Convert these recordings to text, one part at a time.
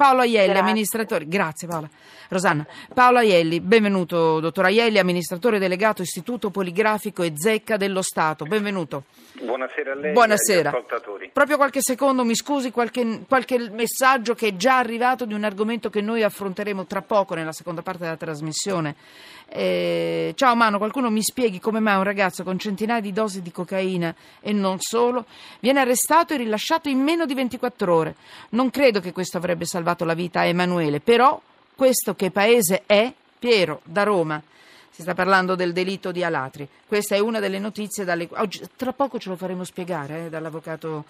Paolo Aielli, grazie. amministratore. Grazie Paola. Rosanna. Paolo Aielli, benvenuto, dottor Aielli, amministratore delegato Istituto Poligrafico e Zecca dello Stato. Benvenuto. Buonasera a lei Buonasera. agli ascoltatori. Proprio qualche secondo, mi scusi, qualche, qualche messaggio che è già arrivato di un argomento che noi affronteremo tra poco nella seconda parte della trasmissione. Eh, ciao Mano, qualcuno mi spieghi come mai un ragazzo con centinaia di dosi di cocaina e non solo viene arrestato e rilasciato in meno di 24 ore. Non credo che questo avrebbe salvato la vita a Emanuele, però questo che paese è? Piero, da Roma. Si sta parlando del delitto di Alatri. Questa è una delle notizie dalle oggi, tra poco ce lo faremo spiegare eh, dall'avvocato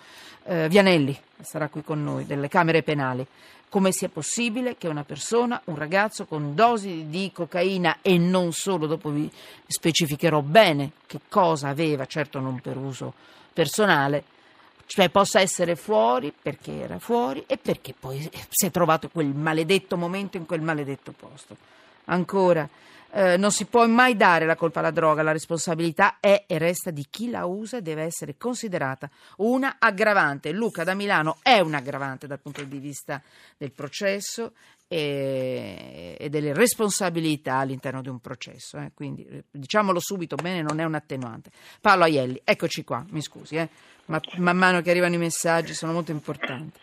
eh, Vianelli, sarà qui con noi, delle Camere Penali come sia possibile che una persona, un ragazzo con dosi di cocaina e non solo, dopo vi specificherò bene che cosa aveva, certo non per uso personale, cioè possa essere fuori perché era fuori e perché poi si è trovato quel maledetto momento in quel maledetto posto. Ancora, eh, non si può mai dare la colpa alla droga, la responsabilità è e resta di chi la usa e deve essere considerata una aggravante. Luca da Milano è un aggravante dal punto di vista del processo e, e delle responsabilità all'interno di un processo. Eh. Quindi diciamolo subito bene, non è un attenuante. Paolo Aielli, eccoci qua, mi scusi, eh. ma man mano che arrivano i messaggi sono molto importanti.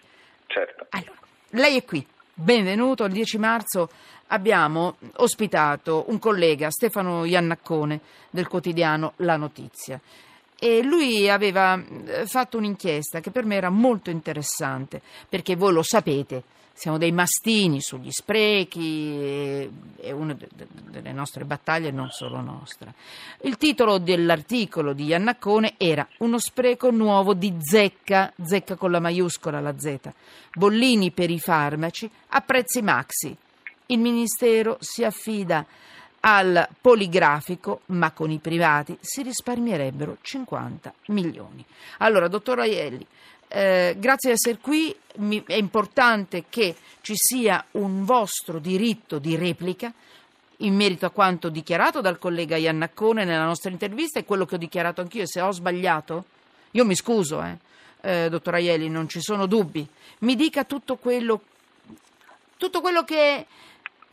Certo. Allora, lei è qui. Benvenuto, il 10 marzo abbiamo ospitato un collega, Stefano Iannaccone, del quotidiano La Notizia. E lui aveva eh, fatto un'inchiesta che per me era molto interessante, perché voi lo sapete, siamo dei mastini sugli sprechi, è una delle nostre battaglie, non solo nostra. Il titolo dell'articolo di Iannaccone era Uno spreco nuovo di zecca, zecca con la maiuscola, la Z, bollini per i farmaci a prezzi maxi. Il Ministero si affida al poligrafico, ma con i privati si risparmierebbero 50 milioni. Allora, dottor Aielli, eh, grazie di essere qui, mi, è importante che ci sia un vostro diritto di replica in merito a quanto dichiarato dal collega Iannaccone nella nostra intervista e quello che ho dichiarato anch'io. Se ho sbagliato, io mi scuso, eh. Eh, dottor Aielli, non ci sono dubbi. Mi dica tutto quello, tutto quello che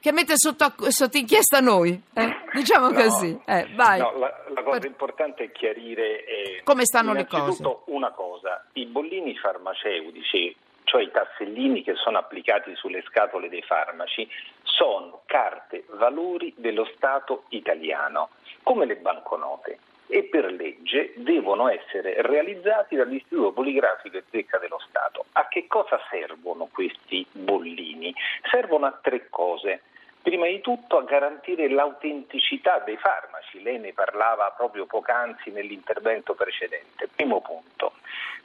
che mette sotto, sotto inchiesta noi. Eh? Diciamo no, così. Eh, no, la, la, cosa importante è chiarire eh, come stanno le cose. una cosa, i bollini farmaceutici, cioè i tassellini che sono applicati sulle scatole dei farmaci, sono carte valori dello Stato italiano, come le banconote e per legge devono essere realizzati dall'Istituto Poligrafico e Zecca dello Stato. A che cosa servono questi bollini? Servono a tre cose. Prima di tutto a garantire l'autenticità dei farmaci, lei ne parlava proprio poc'anzi nell'intervento precedente. Primo punto.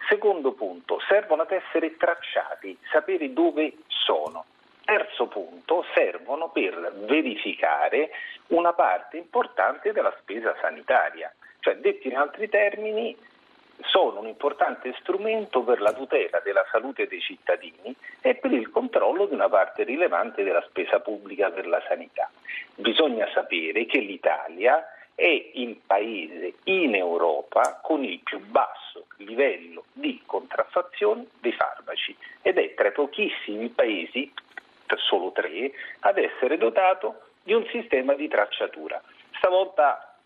Secondo punto, servono ad essere tracciati, sapere dove sono. Terzo punto, servono per verificare una parte importante della spesa sanitaria. Cioè, detti in altri termini, sono un importante strumento per la tutela della salute dei cittadini e per il controllo di una parte rilevante della spesa pubblica per la sanità. Bisogna sapere che l'Italia è il paese in Europa con il più basso livello di contraffazione dei farmaci ed è tra i pochissimi paesi, solo tre, ad essere dotato di un sistema di tracciatura. Stavolta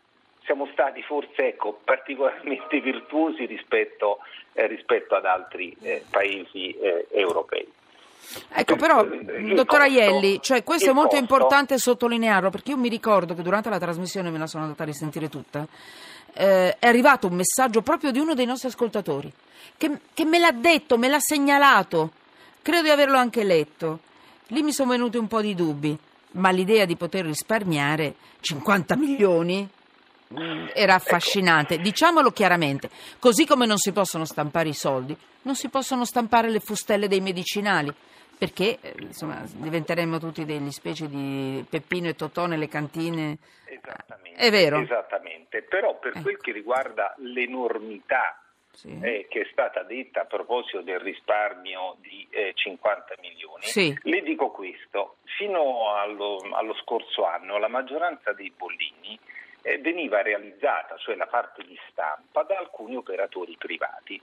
siamo stati forse ecco, particolarmente virtuosi rispetto, eh, rispetto ad altri eh, paesi eh, europei. Ecco, però, dottor Aielli, cioè, questo è molto costo. importante sottolinearlo, perché io mi ricordo che durante la trasmissione, me la sono andata a risentire tutta, eh, è arrivato un messaggio proprio di uno dei nostri ascoltatori, che, che me l'ha detto, me l'ha segnalato, credo di averlo anche letto. Lì mi sono venuti un po' di dubbi, ma l'idea di poter risparmiare 50 milioni era affascinante. Diciamolo chiaramente, così come non si possono stampare i soldi, non si possono stampare le fustelle dei medicinali, perché eh, insomma, diventeremmo tutti degli specie di Peppino e Totò nelle cantine. Esattamente. È vero. Esattamente, però per ecco. quel che riguarda l'enormità sì. eh, che è stata detta a proposito del risparmio di eh, 50 milioni, sì. le dico questo, fino allo, allo scorso anno la maggioranza dei bollini eh, veniva realizzata, cioè la parte di stampa, da alcuni operatori privati.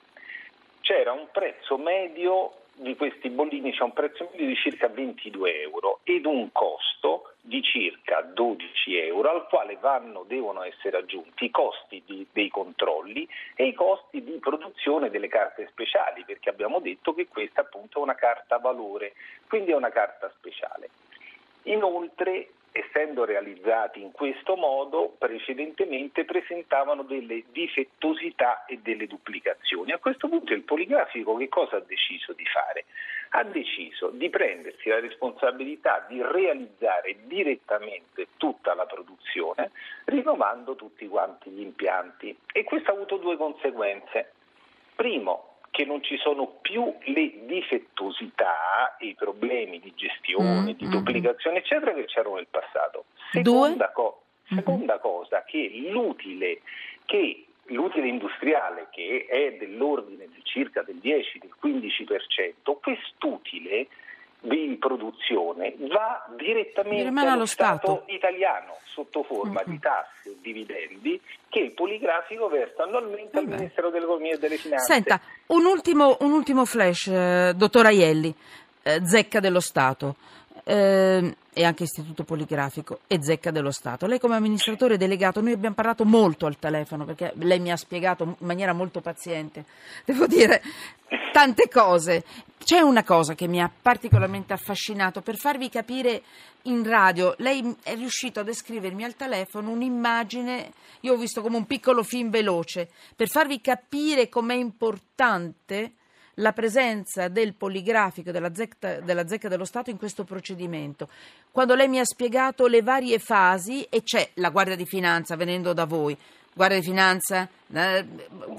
C'era un prezzo medio di questi bollini c'è un prezzo medio di circa 22 euro ed un costo di circa 12 euro al quale vanno, devono essere aggiunti i costi di, dei controlli e i costi di produzione delle carte speciali perché abbiamo detto che questa appunto è una carta valore, quindi è una carta speciale. Inoltre essendo realizzati in questo modo, precedentemente presentavano delle difettosità e delle duplicazioni. A questo punto il poligrafico che cosa ha deciso di fare? Ha deciso di prendersi la responsabilità di realizzare direttamente tutta la produzione, rinnovando tutti quanti gli impianti. E questo ha avuto due conseguenze. Primo, che non ci sono più le difettosità i problemi di gestione, mm, di mm. duplicazione, eccetera, che c'erano nel passato. Seconda, co- mm-hmm. seconda mm-hmm. cosa, che l'utile, che l'utile industriale, che è dell'ordine di circa del 10, del 15%, quest'utile di produzione va direttamente allo Stato, Stato, italiano sotto forma mm-hmm. di tasse dividendi che il poligrafico versa annualmente al Ministero dell'Economia e delle Finanze. Senta, un ultimo, un ultimo flash, eh, dottor Aielli, eh, zecca dello Stato. Eh, e anche Istituto Poligrafico e Zecca dello Stato. Lei come amministratore delegato, noi abbiamo parlato molto al telefono perché lei mi ha spiegato in maniera molto paziente, devo dire, tante cose. C'è una cosa che mi ha particolarmente affascinato per farvi capire in radio, lei è riuscito a descrivermi al telefono un'immagine, io ho visto come un piccolo film veloce, per farvi capire com'è importante la presenza del poligrafico della zecca, della zecca dello Stato in questo procedimento. Quando lei mi ha spiegato le varie fasi e c'è la Guardia di Finanza venendo da voi, Guardia di Finanza, eh,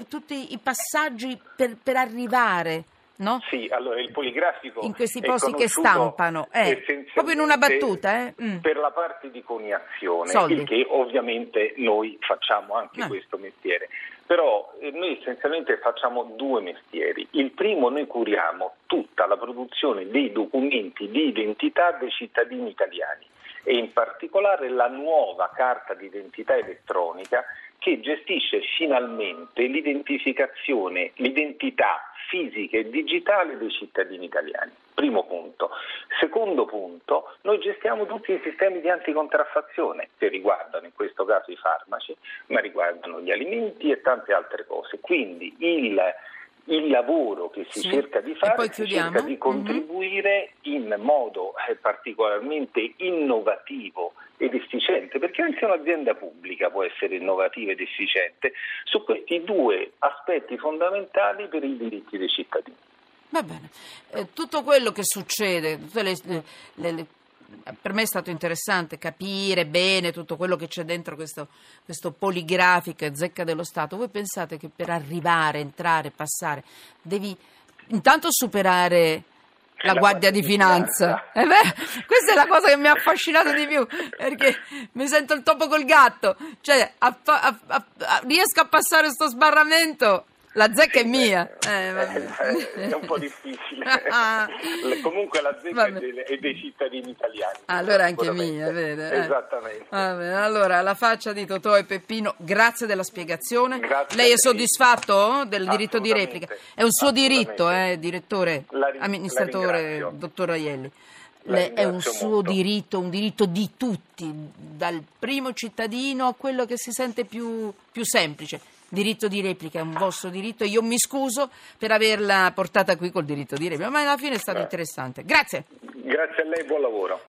tutti i passaggi per, per arrivare No? Sì, allora il poligrafico in questi posti che stampano, eh, proprio in una battuta, eh? mm. per la parte di coniazione, Soldi. il che ovviamente noi facciamo anche eh. questo mestiere. Però eh, noi essenzialmente facciamo due mestieri. Il primo noi curiamo tutta la produzione dei documenti di identità dei cittadini italiani e in particolare la nuova carta d'identità elettronica che gestisce finalmente l'identificazione, l'identità fisica e digitale dei cittadini italiani. Primo punto. Secondo punto, noi gestiamo tutti i sistemi di anticontraffazione che riguardano in questo caso i farmaci, ma riguardano gli alimenti e tante altre cose. Quindi il il lavoro che si sì. cerca di fare si cerca di mhm. contribuire mm-hmm. in modo eh, particolarmente innovativo ed efficiente, perché anche un'azienda pubblica può essere innovativa ed efficiente su questi due aspetti fondamentali per i diritti dei cittadini. Va bene, eh, tutto quello che succede, tutte le, le, le per me è stato interessante capire bene tutto quello che c'è dentro questo, questo poligrafico e zecca dello Stato. Voi pensate che per arrivare, entrare, passare, devi intanto superare la, la Guardia di Finanza. finanza. Eh questa è la cosa che mi ha affascinato di più, perché mi sento il topo col gatto. Cioè, a, a, a, riesco a passare questo sbarramento la zecca è mia. Eh, eh è un po' difficile. Comunque la zecca è dei, è dei, cittadini italiani. Allora anche mia, vede? Eh. Esattamente. Allora, alla faccia di Totò e Peppino, grazie della spiegazione. Grazie lei è soddisfatto del diritto di replica? È un suo diritto, eh, direttore, la, amministratore, dottor Aielli. Le, è un suo molto. diritto, un diritto di tutti, dal primo cittadino a quello che si sente più, più semplice diritto di replica è un vostro diritto. Io mi scuso per averla portata qui col diritto di replica, ma alla fine è stato Beh. interessante. Grazie. Grazie a lei, buon lavoro.